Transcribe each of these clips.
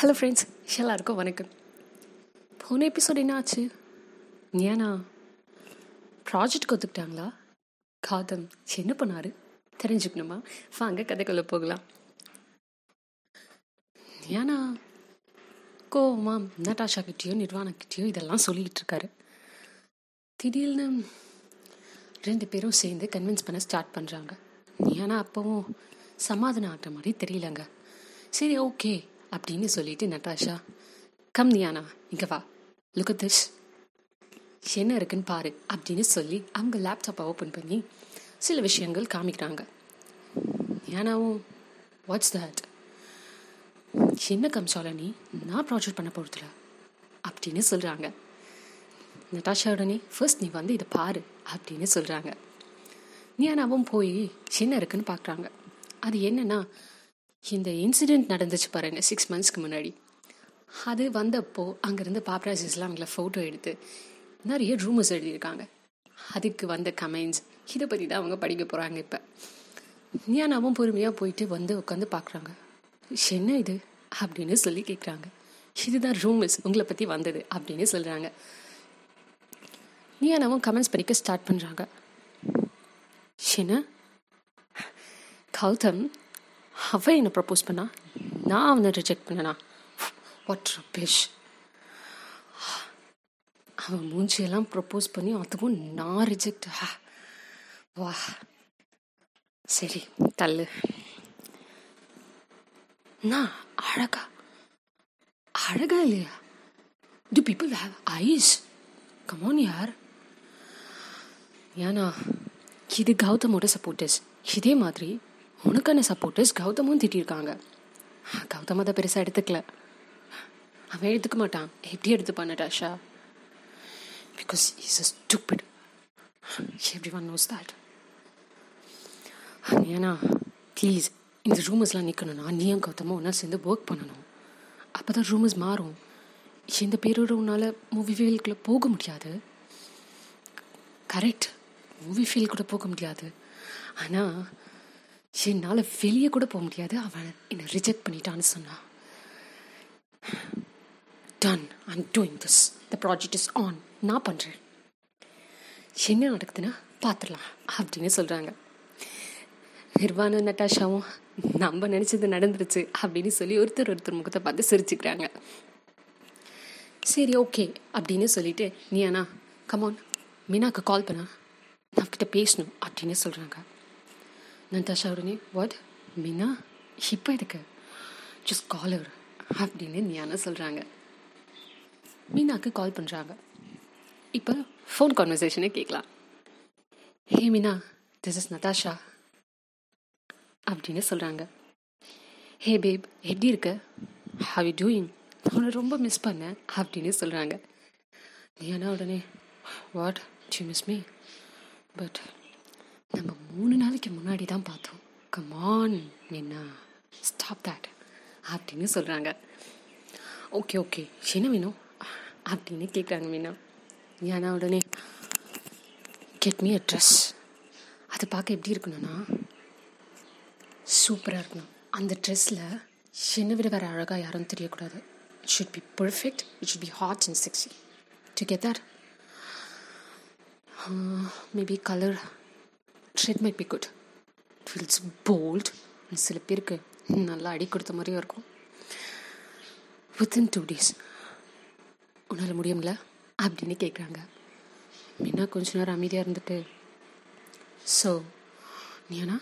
Hello friends எல்லாருக்கும் வணக்கம். போன எபிசோட் என்ன ஆச்சு ஏன்னா ப்ராஜெக்ட் ஒத்துக்கிட்டாங்களா காதம் என்ன பண்ணாரு? தெரிஞ்சுக்கணுமா? வாங்க கதைக்குள்ளே போகலாம். ஏன்னா கோவமா நட்டாஷா கிட்டேயோ நிர்வாணா கிட்டேயோ இதெல்லாம் சொல்லிக்கிட்டு இருக்காரு. திடீர்னு ரெண்டு பேரும் சேர்ந்து கன்வின்ஸ் பண்ண ஸ்டார்ட் பண்ணுறாங்க ஏன்னா அப்போவும் சமாதானம் ஆட்ட மாதிரி தெரியலங்க. சரி ஓகே அப்படின்னு சொல்லிட்டு நட்டாஷா கம் நியானா இங்கே வா. லுக் திஷ் என்ன இருக்குன்னு பாரு அப்படின்னு சொல்லி அவங்க லேப்டாப்பை ஓப்பன் பண்ணி சில விஷயங்கள் காமிக்கிறாங்க. ஏனாவும் வாட்ஸ் தட் என்ன கம்சால நீ? நான் ப்ராஜெக்ட் பண்ண போகிறதுல அப்படின்னு சொல்கிறாங்க நட்டாஷா உடனே ஃபர்ஸ்ட் நீ வந்து இதை பாரு அப்படின்னு சொல்கிறாங்க நியானாவும் போய் என்ன இருக்குன்னு பார்க்குறாங்க அது என்னன்னா இந்த இன்சிடெண்ட் நடந்துச்சு பாருங்க சிக்ஸ் மந்த்ஸ்க்கு முன்னாடி. அது வந்தப்போ அங்கேருந்து பாப்ராசிஸ்லாம் அவங்கள ஃபோட்டோ எடுத்து நிறைய ரூமர்ஸ் எழுதியிருக்காங்க. அதுக்கு வந்த கமெண்ட்ஸ் இதை பற்றி தான் அவங்க படிக்க போகிறாங்க இப்போ. ஞானாவும் பொறுமையாக போயிட்டு வந்து உட்காந்து பார்க்குறாங்க. என்ன இது? அப்படின்னு சொல்லி கேட்குறாங்க இதுதான் ரூமர்ஸ் உங்களை பற்றி வந்தது அப்படின்னு சொல்கிறாங்க ஞானாவும் கமெண்ட்ஸ் படிக்க ஸ்டார்ட் பண்ணுறாங்க என்ன? கௌதம் அவன் என்னை ப்ரப்போஸ் பண்ணா? நான் அவனை ரிஜெக்ட் பண்ணனா? வாட் ரபிஷ் அவன் மூஞ்சியெல்லாம் ப்ரப்போஸ் பண்ணி அதுவும் நான் ரிஜெக்ட் வா. சரி தள்ளு. நான் அழகா. அழகா இல்லையா? Do people have eyes come on யார்? ஏன்னா இது கௌதமோட சப்போர்ட்டர்ஸ் இதே மாதிரி உனக்கான சப்போர்ட்டர்ஸ் கௌதமும் திட்டிருக்காங்க. கௌதம் அதை பெருசாக எடுத்துக்கல. அவன் எடுத்துக்க மாட்டான். எப்படி எடுத்துப்பான் Natasha? Because is a stupid everyone knows that ஏன்னா ப்ளீஸ் இந்த ரூமர்ஸ்லாம் நிற்கணும்னா நீயும் கௌதமும் ஒன்றா சேர்ந்து ஒர்க் பண்ணணும்? அப்போ தான் ரூமர்ஸ் மாறும். இந்த பேரோட உன்னால் மூவி ஃபீல்டுக்குள்ளே போக முடியாது? கரெக்ட் மூவி ஃபீல் கூட போக முடியாது. ஆனால் என்னால் வெளியே கூட போக முடியாது. அவன் என்னை ரிஜெக்ட் பண்ணிட்டான்னு சொன்னான் done I'm doing this the project is on நான் பண்ணுறேன் என்ன நடக்குதுன்னா பார்த்துடலாம் அப்படின்னு சொல்கிறாங்க நிர்வாண நட்டாஷாவும் நம்ம நினச்சது நடந்துருச்சு அப்படின்னு சொல்லி ஒருத்தர் ஒருத்தர் முகத்தை பார்த்து சிரிச்சுக்கிறாங்க. சரி ஓகே அப்படின்னு சொல்லிட்டு நீ அண்ணா கமான் மீனாக்கு கால் பண்ணா நான் கிட்ட பேசணும் அப்படின்னு சொல்கிறாங்க நந்தாஷா உடனே வாட் மீனா? இப்போ எதுக்கு? ஜஸ்ட் காலர் அப்படின்னு ஞான சொல்கிறாங்க மீனாக்கு கால் பண்ணுறாங்க இப்போ ஃபோன் கான்வர்சேஷனே கேட்கலாம். Hey Meena this is Natasha அப்படின்னு சொல்கிறாங்க ஹே பேப் எப்படி இருக்க? ஹவ் யூ டூயிங் உன்னை ரொம்ப மிஸ் பண்ணேன் அப்படின்னு சொல்கிறாங்க நீனா உடனே what you miss me but மூணு நாளைக்கு முன்னாடி தான் பார்த்தோம் கமான் என்ன ஸ்டாப் தட் அப்படின்னு சொல்கிறாங்க ஓகே ஓகே என்ன வேணும் அப்படின்னு கேட்குறாங்க மீனா. ஏன்னா உடனே கெட் மீ அ ட்ரெஸ் அது பார்க்க எப்படி இருக்கணும்னா சூப்பராக இருக்கணும். அந்த ட்ரெஸ்ஸில் என்னை விட வேறு அழகாக யாரும் தெரியக்கூடாது. It should be perfect it should be hot and sexy to get maybe colour tread might be good feels bold சில பேருக்கு நல்லா அடி கொடுத்த மாதிரியும் இருக்கும். வித்தின் டூ டேஸ் உன்னால் முடியும்ல? அப்படின்னு கேட்குறாங்க மீனா கொஞ்ச நேரம் அமைதியாக இருந்துட்டு ஸோ நீ ஏன்னா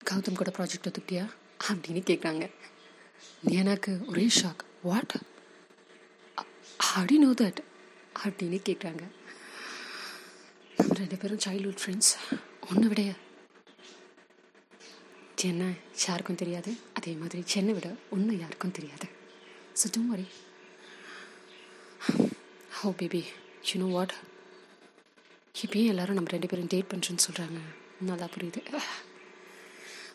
கௌதம் கூட ப்ராஜெக்ட் ஒத்துக்கிட்டியா அப்படின்னு கேட்குறாங்க எனக்கு ஒரே shock what how did know that அப்படின்னு கேட்குறாங்க நம்ம ரெண்டு பேரும் சைல்ட்ஹுட் ஃப்ரெண்ட்ஸ் ஒன்று விட. சென்னை யாருக்கும் தெரியாது. அதே மாதிரி சென்னை விட ஒன்று யாருக்கும் தெரியாது. ஸோ டூ வரி ஹோ பேபி யூ நோ வாட் இப்பயும் எல்லாரும் நம்ம ரெண்டு பேரும் டேட் பண்ணுறேன்னு சொல்கிறாங்க நல்லா புரியுது. Oh,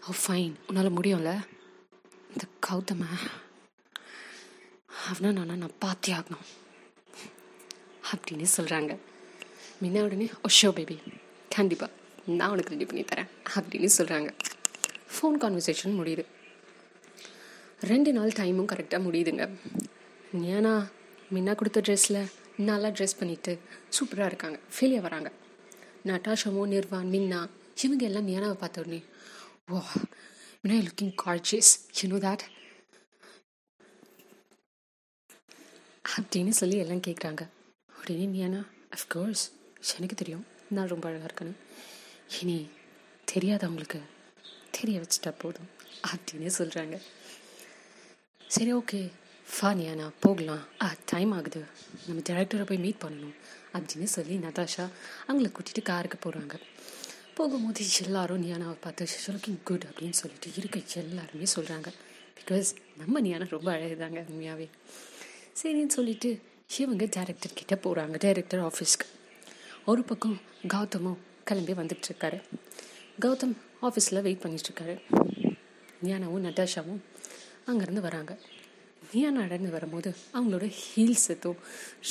ஓ ஃபைன் உன்னால் முடியும்ல? இந்த கௌதம. அவனா நானா நான் பார்த்தே ஆகணும் அப்படின்னு சொல்கிறாங்க முன்ன உடனே oh, ஒஷோ ஷோ பேபி கண்டிப்பாக நான் உனக்கு ரெடி பண்ணி தரேன். அப்படின்னு சொல்கிறாங்க ஃபோன் கான்வர்சேஷன் முடியுது. ரெண்டு நாள் டைமும் கரெக்டாக முடியுதுங்க. ஏன்னா மின்னா கொடுத்த ட்ரெஸ்ஸில் நல்லா ட்ரெஸ் பண்ணிட்டு சூப்பராக இருக்காங்க. ஃபீலியாக வராங்க. நட்டாஷமோ நிர்வான் மின்னா இவங்க எல்லாம் நியானாவை பார்த்த உடனே oh Mina looking gorgeous you know that அப்படின்னு சொல்லி எல்லாம் கேட்குறாங்க உடனே நியானா அஃப்கோர்ஸ் எனக்கு தெரியும். நான் ரொம்ப அழகாக இருக்கேன்னு இனி தெரியாதவங்களுக்கு தெரிய வச்சுட்டா போதும். அப்படின்னு சொல்கிறாங்க சரி ஓகே. ஃபா நியானா போகலாம். ஆ டைம் ஆகுது. நம்ம டேரக்டரை போய் மீட் பண்ணணும் அப்படின்னு சொல்லி நதாஷா அவங்கள கூட்டிகிட்டு காருக்கு போகிறாங்க போகும்போது எல்லாரும் நியானாவை பார்த்து லுக்கிங் குட் அப்படின்னு சொல்லிட்டு இருக்க எல்லாருமே சொல்கிறாங்க பிகாஸ் நம்ம நியானா ரொம்ப அழகுதாங்க உண்மையாகவே சரின்னு சொல்லிட்டு இவங்க டேரக்டர் கிட்டே போகிறாங்க டேரக்டர் ஆஃபீஸ்க்கு ஒரு பக்கம் கௌதமும் கிளம்பி வந்துட்டுருக்காரு கௌதம் ஆஃபீஸில் வெயிட் பண்ணிகிட்ருக்காரு. நியானாவும் நட்டாஷாவும் அங்கேருந்து வராங்க. நியானா நடந்து வரும்போது அவங்களோட ஹீல்ஸ் எதுவும்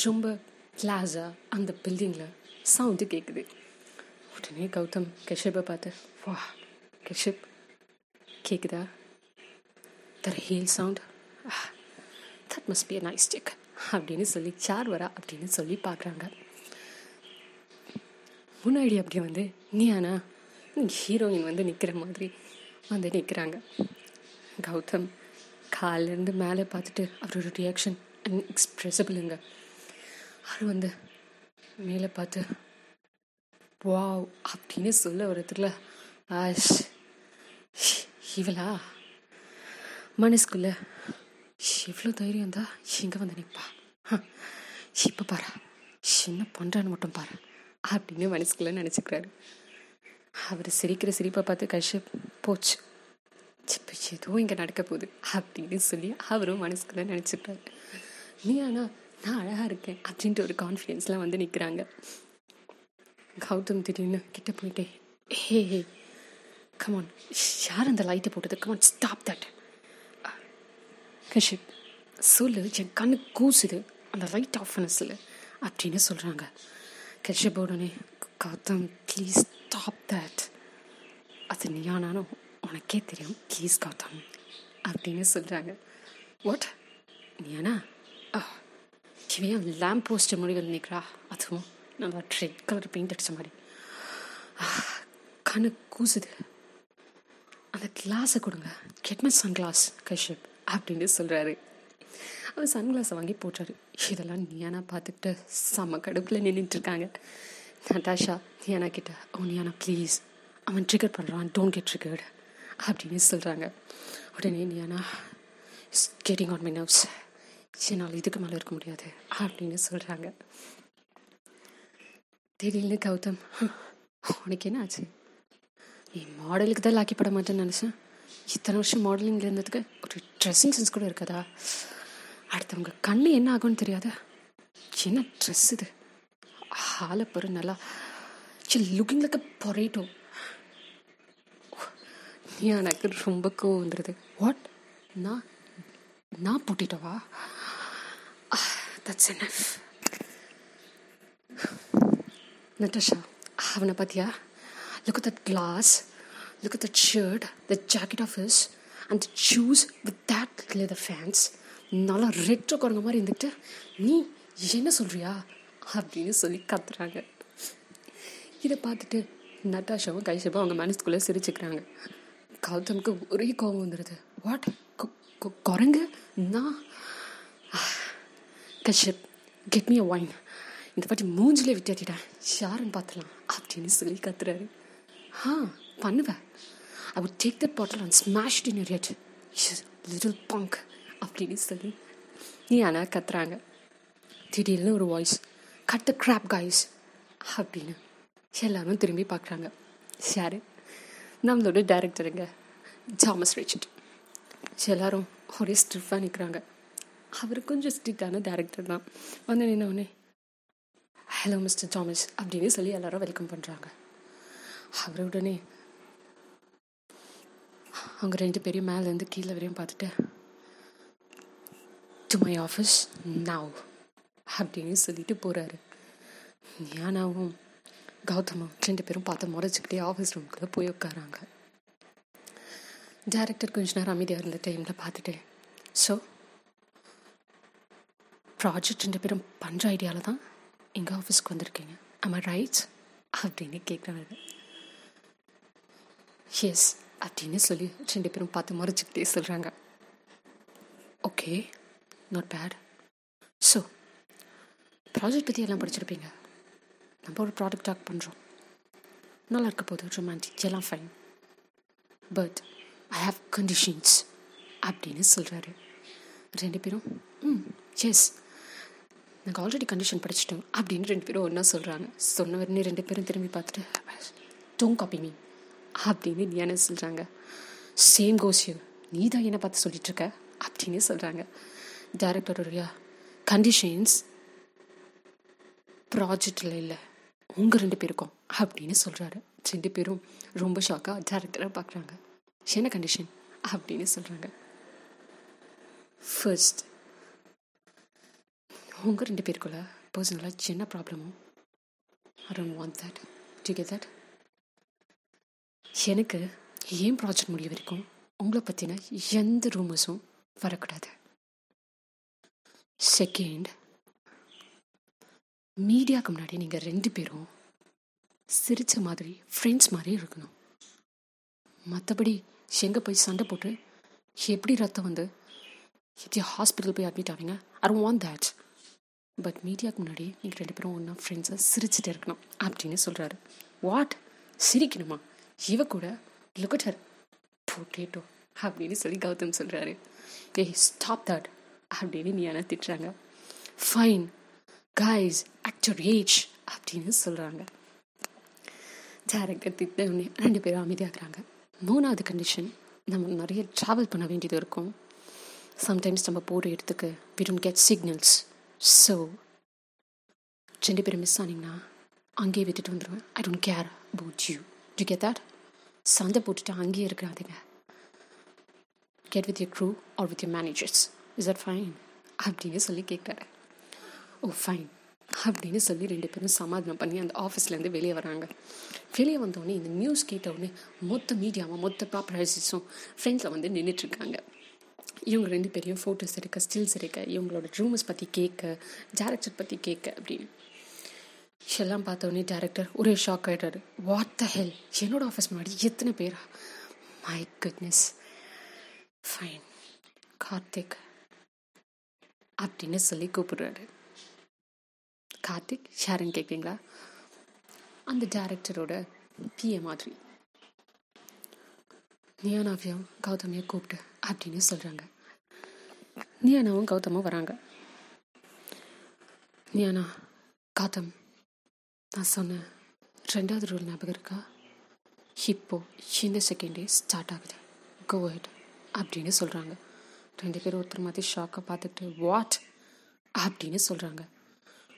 ரொம்ப கிளாஸாக அந்த பில்டிங்கில் சவுண்டு கேட்குது உடனே கௌதம் கஷிப்பை பார்த்து வா கஷிப் கேட்குதா the heel sound that must be a nice take அப்படின்னு சொல்லி சார் வரா அப்படின்னு சொல்லி பார்க்குறாங்க. முன்னாடி அப்படியே வந்து நீ ஆனா ஹீரோயின் வந்து நிற்கிற மாதிரி வந்து நிற்கிறாங்க கௌதம் காலிலேருந்து மேலே பார்த்துட்டு அவரோட ரியாக்ஷன் எக்ஸ்ப்ரெசபிளுங்க அவர் வந்து மேலே பார்த்து வாவ் அப்படின்னு சொல்ல வரதுக்குள்ள ஆஷ் இவளா? மனசுக்குள்ள இவ்வளோ தைரியம் தான் இங்கே வந்து நிற்பா இப்போ பாரு என்ன பண்ணுறான்னு மட்டும் பாரு. அப்படின்னு மனசுக்குள்ள நினச்சிக்கிறாரு. அவர் சிரிக்கிற சிரிப்பை பார்த்து கஷ்யப் போச்சு. இப்போ ஏதோ இங்கே நடக்க போகுது. அப்படின்னு சொல்லி அவரும் மனசுக்குள்ள நினச்சிக்கிறாரு. நீ ஆனால் நான் அழகாக இருக்கேன் அப்படின்ட்டு ஒரு கான்ஃபிடென்ஸ்லாம் வந்து நிற்கிறாங்க கௌதம் திடீர்னு கிட்ட போயிட்டே ஹே ஹே கமான் யார் அந்த லைட்டை போட்டது? கமான் ஸ்டாப் தட் கஷிப் சொல்லு. என் கண்ணு கூசுது. அந்த லைட் ஆஃப் பண்ண சொல்லு அப்படின்னு சொல்கிறாங்க கஷிப் உடனே கௌதம் ப்ளீஸ் ஸ்டாப் தட் அது நீயானாலும் உனக்கே தெரியும் ப்ளீஸ் கௌதம் அப்படின்னு சொல்கிறாங்க வாட் நீயானா? இவன் லேம்ப் போஸ்ட்டு முடிவில் நிற்கிறா அதுவும் நல்லா ரெட் கலர் பெயிண்ட் அடித்த மாதிரி. கண்ணு கூசுது. அந்த கிளாஸை கொடுங்க. கெட்மை சன் கிளாஸ் கஷ்யப் அப்படின்னு சொல்கிறாரு அவர் சன் கிளாஸை வாங்கி போட்டாரு. இதெல்லாம் நியானா பார்த்துக்கிட்டு செம்ம கடுப்பில் நின்றுட்டுருக்காங்க நட்டாஷா நியானா கிட்ட ஓ நியானா ப்ளீஸ் அவன் ட்ரிகர் பண்ணுறான் டோன்ட் கெட் ட்ரிகர்டு அப்படின்னு சொல்கிறாங்க உடனே நியானா is getting on my nerves என்னால் இதுக்கு மேலே இருக்க முடியாது அப்படின்னு சொல்கிறாங்க திடீர்னு கௌதம் உனக்கு என்ன ஆச்சு? நீ மாடலுக்கு தான் லாக்கி பட மாட்டேன்னு நினச்சேன். இத்தனை வருஷம் மாடலிங்கில் இருந்ததுக்கு ஒரு ட்ரெஸ்ஸிங் சென்ஸ் கூட இருக்காதா? அடுத்தவங்க கண்ணு என்ன ஆகும்னு தெரியாது? என்ன ட்ரெஸ் இது. ஹாலை பொறு நல்லா. லுக்கிங் லைக் பொரேட்டோ நீ எனக்கு ரொம்ப கோவம் வந்துடுது வாட் நான் நான் பூட்டிட்டவா? தட்ஸ் என் நட்டஷா அவனை பார்த்தியா look that glass look that shirt the jacket of his and shoes with that shoes with that நல்லா ரெட்ரோ குரங்க மாதிரி இருந்துட்டு நீ என்ன சொல்றியா? அப்படின்னு சொல்லி கத்துறாங்க. இதை பார்த்துட்டு நட்டாஷாவும் கைஷப்பும் அவங்க மனசுக்குள்ளே சிரிச்சுக்கிறாங்க. கௌதமுக்கு ஒரே கோபம் வந்துடுது வாட் குரங்கு? நான் Kashyap get me a wine இந்த பாட்டி மூஞ்சிலே விட்டாட்டிட்டேன் யாருன்னு பார்த்துலாம் அப்படின்னு சொல்லி கத்துறாரு. ஆ பண்ணுவேன் I would take that bottle and smash in your little punk அப்படின்னு சொல்லி. நீ ஆனால் கத்துறாங்க. திடீர்னு ஒரு voice cut the crap guys அப்படின்னு. எல்லாரும் திரும்பி பார்க்குறாங்க யாரு? நம்மளோட டேரக்டருங்க ஜாமஸ் ரிச்சர்ட் எல்லாரும் ஒரே ஸ்ட்ரிஃபாக நிற்கிறாங்க அவர் கொஞ்சம் ஸ்ட்ரிக்டான டேரக்டர் தான். வந்து நின்னவுடனே ஹலோ மிஸ்டர் ஜாமஸ் அப்படின்னு சொல்லி எல்லாரும் வெல்கம் பண்ணுறாங்க அவர் உடனே அவங்க ரெண்டு பேரையும் மேலேருந்து கீழே வரையும் பார்த்துட்டு டு மை ஆஃபீஸ் நவ் அப்படின்னு சொல்லிட்டு போகிறாரு ஞானாவும் கௌதமும் ரெண்டு பேரும் பார்த்து முறைச்சிக்கிட்டே ஆஃபீஸ் ரூம்குள்ளே போய் உட்காராங்க. டேரக்டர் கொஞ்ச நேரம் அமைதியாக இருந்த டைமில் பார்த்துட்டு ஸோ ப்ராஜெக்ட் ரெண்டு பேரும் பண்ணுற ஐடியாவில் தான் எங்கள் ஆஃபீஸ்க்கு வந்திருக்கீங்க. அம்மா ரைட்ஸ் அப்படின்னு கேட்குறாரு எஸ் அப்படின்னு சொல்லி ரெண்டு பேரும் பார்த்து முறைச்சிக்கிட்டே சொல்கிறாங்க okay not bad so project பற்றி எல்லாம் படிச்சிருப்பீங்க. நம்ம ஒரு ப்ராடக்ட் டாக் பண்ணுறோம் நல்லா இருக்க போகுது ரொமான்டிக் எல்லாம் fine but I have conditions அப்படின்னு சொல்கிறாரு ரெண்டு பேரும் ம் எஸ் நாங்கள் ஆல்ரெடி கண்டிஷன் படிச்சிட்டோம் அப்படின்னு ரெண்டு பேரும் ஒன்றா சொல்கிறாங்க சொன்ன உடனே ரெண்டு பேரும் திரும்பி பார்த்துட்டு டோங் காப்பி மீ அப்படின்னு நீ என்ன சொல்கிறாங்க சேம் கோஸ் யூ நீ தான் என்னை பார்த்து சொல்லிட்டு இருக்க அப்படின்னு சொல்கிறாங்க டைரக்டருடைய கண்டிஷன்ஸ் ப்ராஜெக்டில் இல்லை. உங்கள் ரெண்டு பேருக்கும் அப்படின்னு சொல்கிறாரு ரெண்டு பேரும் ரொம்ப ஷாக்காக டேரக்டராக பார்க்குறாங்க என்ன கண்டிஷன் அப்படின்னு சொல்கிறாங்க ஃபர்ஸ்ட் உங்கள் ரெண்டு பேருக்குள்ள பர்சனலாக என்ன ப்ராப்ளமோ I don't want that to get that எனக்கு ஏன் ப்ராஜெக்ட் முடிய வரைக்கும் உங்களை பற்றின எந்த ரூமர்ஸும் வரக்கூடாது. செகண்ட் மீடியாவுக்கு முன்னாடி நீங்கள் ரெண்டு பேரும் சிரித்த மாதிரி ஃப்ரெண்ட்ஸ் மாதிரி இருக்கணும். மற்றபடி எங்கே போய் சண்டை போட்டு எப்படி ரத்தம் வந்து எப்படி ஹாஸ்பிட்டல் போய் அட்மிட் ஆவீங்க? ஐ வாண்ட் தேட் பட் மீடியாவுக்கு முன்னாடி நீங்கள் ரெண்டு பேரும் ஒன்றா ஃப்ரெண்ட்ஸை சிரிச்சுட்டு இருக்கணும் அப்படின்னு சொல்கிறாரு வாட் சிரிக்கணுமா? இவ கூட லுக்கட்டர் பொட்டேட்டோ அப்படின்னு சொல்லி கௌதம் சொல்கிறாரு ஏய் ஸ்டாப் தட் அப்படின்னு நீ ஆனால் திட்டுறாங்க ஃபைன் கைஸ் ஆக்டர் ஏஜ் அப்படின்னு சொல்கிறாங்க டேரக்டர் திட்டவுடனே ரெண்டு பேரும் அமைதியாகிறாங்க மூணாவது கண்டிஷன் நம்ம நிறைய ட்ராவல் பண்ண வேண்டியது இருக்கும். சம்டைம்ஸ் நம்ம போகிற இடத்துக்கு we don't get signals so ரெண்டு பேரும் மிஸ் ஆனீங்கன்னா அங்கேயே விட்டுட்டு வந்துடுவேன் I don't care about you to get that சண்டை போட்டுட்டு அங்கேயே இருக்கிறாதீங்க. Get with your crew or with your managers is at fine அப்படின்னு சொல்லி கேட்குறாரு ஓ ஃபைன் அப்படின்னு சொல்லி ரெண்டு பேரும் சமாதானம் பண்ணி அந்த ஆஃபீஸ்லேருந்து வெளியே வராங்க. வெளியே வந்தோடனே இந்த நியூஸ் கேட்டவுடனே மொத்த மீடியாவும் மொத்த ப்ராப்பரைசஸும் ஃப்ரெண்ட்ஸில் வந்து நின்றுட்டுருக்காங்க இவங்க ரெண்டு பேரையும் ஃபோட்டோஸ் எடுக்க ஸ்டில்ஸ் எடுக்க இவங்களோட ரூமஸ் பற்றி கேட்க டேரக்டர் பற்றி கேட்க அப்படின்னு. எல்லாம் பார்த்தோன்னே டேரக்டர் ஒரே ஷாக் ஆகிட்டாரு வாட் த ஹெல் என்னோட ஆஃபீஸ் முன்னாடி எத்தனை பேரா? My goodness fine Karthik. அப்படின்னு சொல்லி கூப்பிடுறாரு. கார்த்திக் ஷாரன் கேட்குறீங்களா அந்த டேரக்டரோட பிஏ மாதிரி. நியானாவையும் கௌதமியை கூப்பிட்டு அப்படின்னு சொல்கிறாங்க நியானாவும் கௌதமும் வராங்க. நியானா கௌதம் நான் சொன்னேன் ரெண்டாவது ரூல் ஞாபகம் இருக்கா? இப்போ இந்த செகண்டே ஸ்டார்ட் ஆகுது. கோ ஹெட் அப்படின்னு சொல்கிறாங்க ரெண்டு பேரும் ஒருத்தர் மாதிரி ஷாக்கை பார்த்துட்டு வாட் அப்படின்னு சொல்கிறாங்க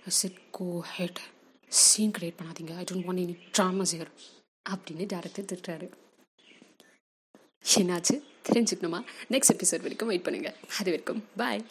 sit go head scene create பண்ணாதீங்க. I don't want any dramas here அப்படின்னு டேரக்டர் திட்டுறாரு. என்னாச்சு? தெரிஞ்சுக்கணுமா? நெக்ஸ்ட் எபிசோட் வரைக்கும் வெயிட் பண்ணுங்கள் அது வரைக்கும் பாய்